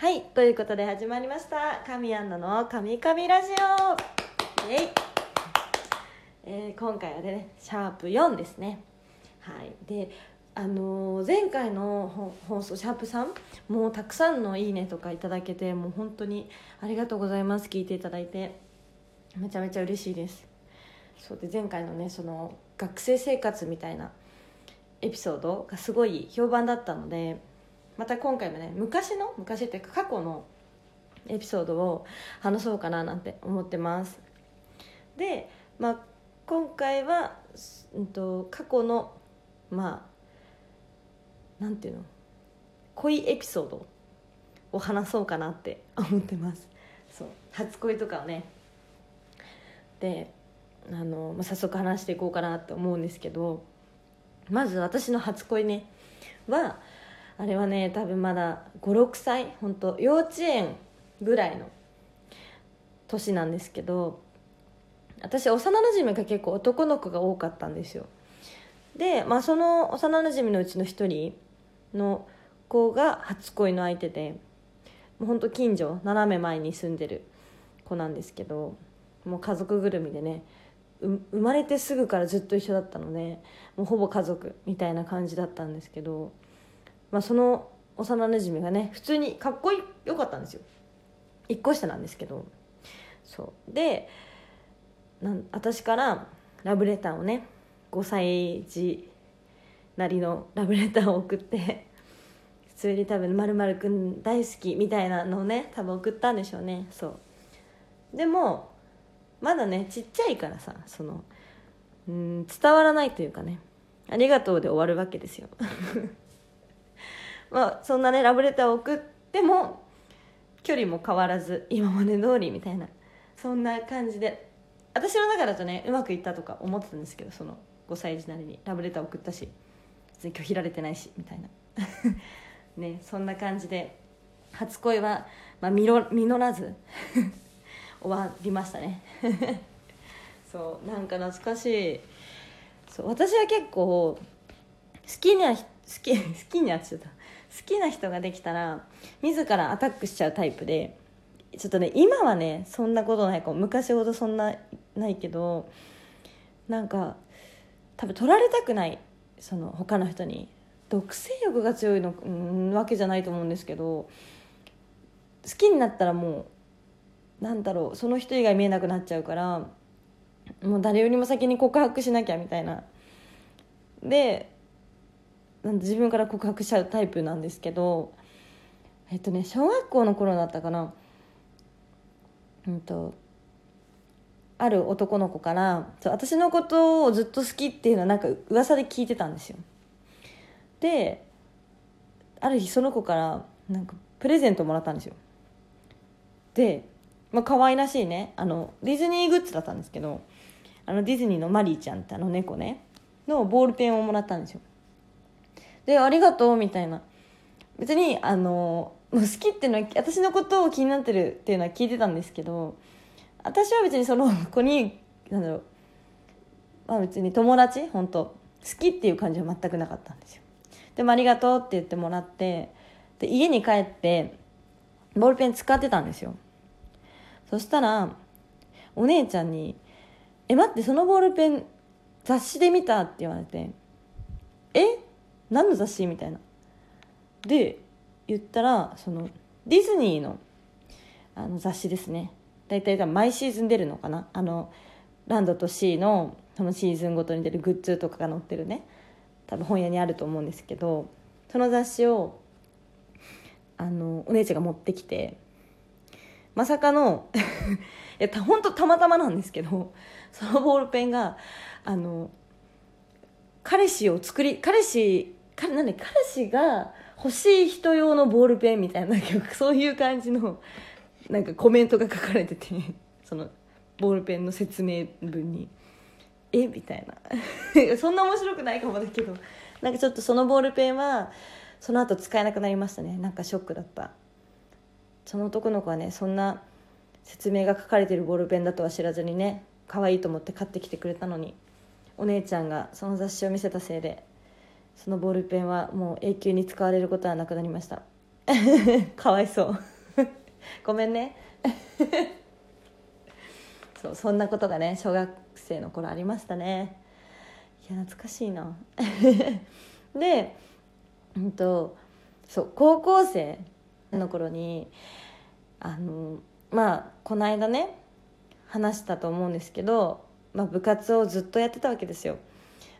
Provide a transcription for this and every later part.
はいということで始まりました。神アンナの「神々ラジオ」イ、えー今回はねシャープ4ですね。はい。であのー前回の放送シャープ3もうたくさんの「いいね」とかいただけてもう本当にありがとうございます。聞いていただいて。めちゃめちゃ嬉しいです。そうで前回のねその学生生活みたいなエピソードがすごい評判だったのでまた今回もね昔の昔っていうか過去のエピソードを話そうかななんて思ってます。で、まあ、今回は、うん、と過去のまあなんていうの恋エピソードを話そうかなって思ってます。そう初恋とかをね。であの、まあ、早速話していこうかなと思うんですけどまず私の初恋ねはあれはね多分まだ56歳本当幼稚園ぐらいの年なんですけど私幼なじみが結構男の子が多かったんですよ。で、まあ、その幼なじみのうちの一人の子が初恋の相手でもうほんと近所斜め前に住んでる子なんですけどもう家族ぐるみでね生まれてすぐからずっと一緒だったのでもうほぼ家族みたいな感じだったんですけど、まあ、その幼なじみがね普通にかっこよかったんですよ。1個下なんですけど。そう。でなん私からラブレターをね5歳児なりのラブレターを送って普通に多分「まるくん大好き」みたいなのをね多分送ったんでしょうね。そう。でもまだねちっちゃいからさそのうん伝わらないというかね「ありがとう」で終わるわけですよ。まあそんなねラブレターを送っても距離も変わらず今まで通りみたいなそんな感じで私の中だとねうまくいったとか思ってたんですけどその5歳児なりにラブレター送ったし別に拒否られてないしみたいな。ねそんな感じで初恋は、まあ、実実らず 終わりましたね。そうなんか懐かしい。そう私は結構好きな好き好きになっちゃった。好きな人ができたら自らアタックしちゃうタイプでちょっとね今はねそんなことない。かも昔ほどそんなないけどなんか多分取られたくない。その他の人に。独占欲が強いのうんわけじゃないと思うんですけど好きになったらもうなんだろう。その人以外見えなくなっちゃうからもう誰よりも先に告白しなきゃみたいな。で自分から告白しちゃうタイプなんですけどえっとね小学校の頃だったかな。うんとある男の子から私のことをずっと好きっていうのはなんか噂で聞いてたんですよ。である日その子からなんかプレゼントもらったんですよ。で、まあ可愛らしいねあのディズニーグッズだったんですけどあのディズニーのマリーちゃんってあの猫ねのボールペンをもらったんですよ。でありがとうみたいな。別にあのもう好きっていうのは私のことを気になってるっていうのは聞いてたんですけど私は別にその 子になんだろう、まあ、別に友達本当。好きっていう感じは全くなかったんですよ。でもありがとうって言ってもらってで家に帰ってボールペン使ってたんですよ。そしたらお姉ちゃんに「え待ってそのボールペン雑誌で見た」って言われて「え？何の雑誌?」みたいな。で言ったらそのディズニーのあの雑誌ですね。大体毎シーズン出るのかな。あのランドとシーのそのシーズンごとに出るグッズとかが載ってるね。多分本屋にあると思うんですけどその雑誌をあのお姉ちゃんが持ってきてまさかの いや本当たまたまなんですけどそのボールペンがあの彼氏を作り彼氏彼なんで彼氏が欲しい人用のボールペンみたいな そういう感じのなんかコメントが書かれててそのボールペンの説明文に「え？みたいな。そんな面白くないかもだけど。なんかちょっとそのボールペンはその後使えなくなりましたね。なんかショックだった。その男の子はねそんな説明が書かれてるボールペンだとは知らずにね可愛いと思って買ってきてくれたのにお姉ちゃんがその雑誌を見せたせいでそのボールペンはもう永久に使われることはなくなりました。かわいそう。ごめんね。そうそんなことがね小学生の頃ありましたね。いや懐かしいな。でうんとそう高校生の頃にあのまあこの間ね話したと思うんですけど、まあ、部活をずっとやってたわけですよ。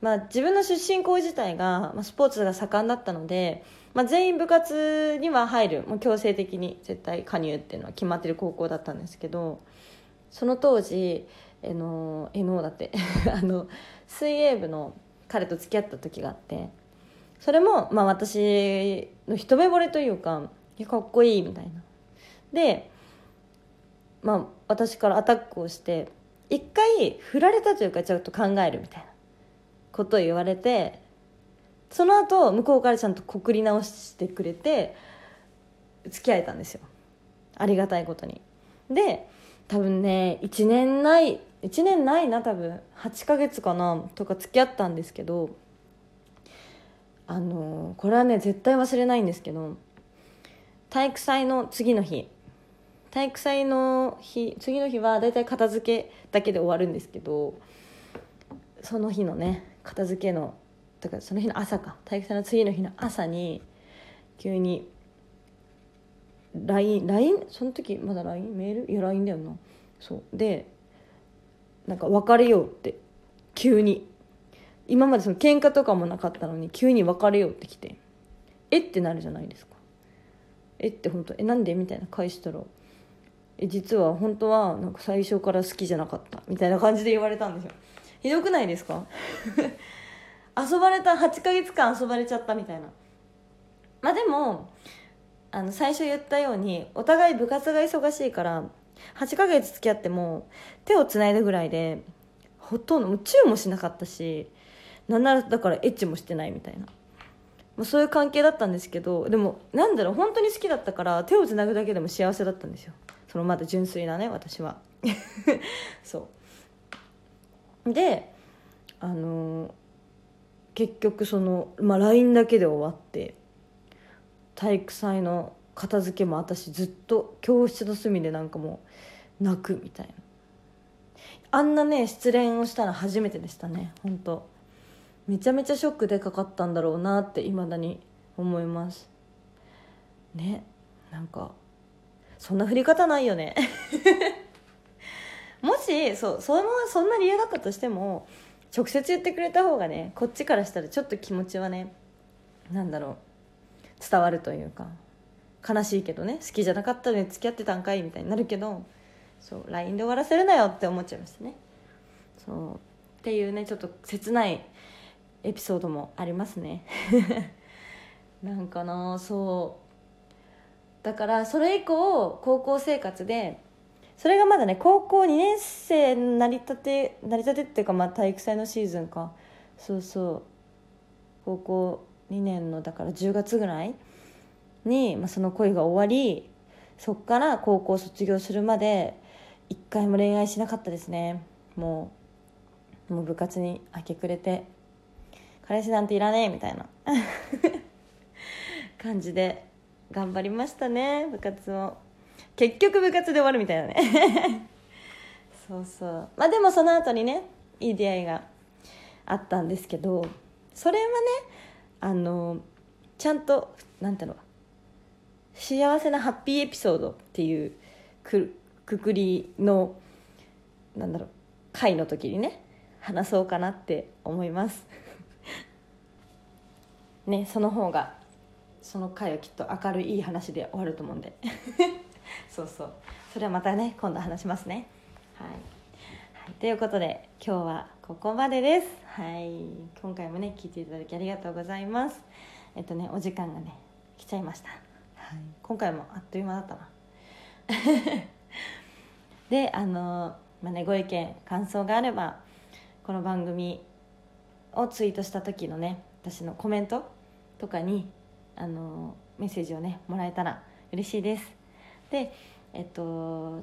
まあ、自分の出身校自体が、まあ、スポーツが盛んだったので、まあ、全員部活には入るもう強制的に絶対加入っていうのは決まってる高校だったんですけどその当時えのえのだって あの水泳部の彼と付き合った時があってそれも、まあ、私の一目惚れというかかっこいいみたいな。で、まあ、私からアタックをして一回振られたというかちょっと考えるみたいな。ことを言われてその後向こうからちゃんと告り直してくれて付き合えたんですよ。ありがたいことに。で多分ね1年ない1年ないな多分。8ヶ月かなとか付き合ったんですけどあのこれはね絶対忘れないんですけど体育祭の次の日。体育祭の日次の日は大体片付けだけで終わるんですけどその日のね片付けのとからその日の朝か。体育祭の次の日の朝に急に LINE LINE その時まだ LINE メール？いや LINE だよな。そう。でなんか別れようって急に。今までその喧嘩とかもなかったのに急に別れようって来て。えってなるじゃないですか。えって本当えなんでみたいな返したらえ実は本当はなんか最初から好きじゃなかった。みたいな感じで言われたんですよ。ひどくないですか？遊ばれた8ヶ月間遊ばれちゃったみたいな。まあでもあの最初言ったようにお互い部活が忙しいから8ヶ月付き合っても手をつないだぐらいでほとんどもうチューもしなかったしなんならだからエッチもしてないみたいな、まあ、そういう関係だったんですけどでもなんだろう本当に好きだったから手をつなぐだけでも幸せだったんですよ。そのまだ純粋なね私は。そう。であの結局その、まあ、LINE だけで終わって体育祭の片付けも私ずっと教室の隅でなんかもう泣くみたいな。あんなね失恋をしたの初めてでしたね本当。めちゃめちゃショックでかかったんだろうなっていまだに思います。ねなんかそんな振り方ないよね。もしそうそのそんな理由だったとしても直接言ってくれた方がねこっちからしたらちょっと気持ちはねなんだろう伝わるというか悲しいけどね好きじゃなかったのに付き合ってたんかいみたいになるけどそう LINE で終わらせるなよって思っちゃいましたね。そうっていうねちょっと切ないエピソードもありますね。なんかなそう。だからそれ以降高校生活でそれがまだね高校2年生成り立て成り立てっていうかまあ体育祭のシーズンか。そうそう。高校2年のだから10月ぐらいに、まあ、その恋が終わりそっから高校卒業するまで一回も恋愛しなかったですね。もうもう部活に明け暮れて彼氏なんていらねえみたいな。感じで頑張りましたね部活を結局部活で終わるみたいなね。そうそう。まあでもその後にねいい出会いがあったんですけどそれはねあのちゃんとなんていうの幸せなハッピーエピソードっていうくくくりのなんだろう回の時にね話そうかなって思います。ねその方がその回はきっと明るいいい話で終わると思うんで。そうそう。それはまたね今度話しますね。はい、はい、ということで今日はここまでです。はい。今回もね聞いていただきありがとうございます。えっとねお時間がね来ちゃいました、はい、今回もあっという間だったな。であのまあねご意見感想があればこの番組をツイートした時のね私のコメントとかにあのメッセージをねもらえたら嬉しいです。でえっと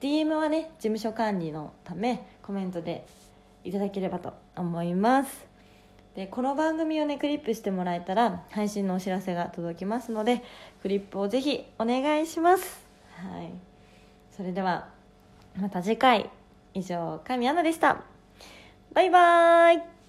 DM はね事務所管理のためコメントでいただければと思います。でこの番組をねクリップしてもらえたら配信のお知らせが届きますのでクリップをぜひお願いします。はい。それではまた次回。以上神アナでした。バイバーイ。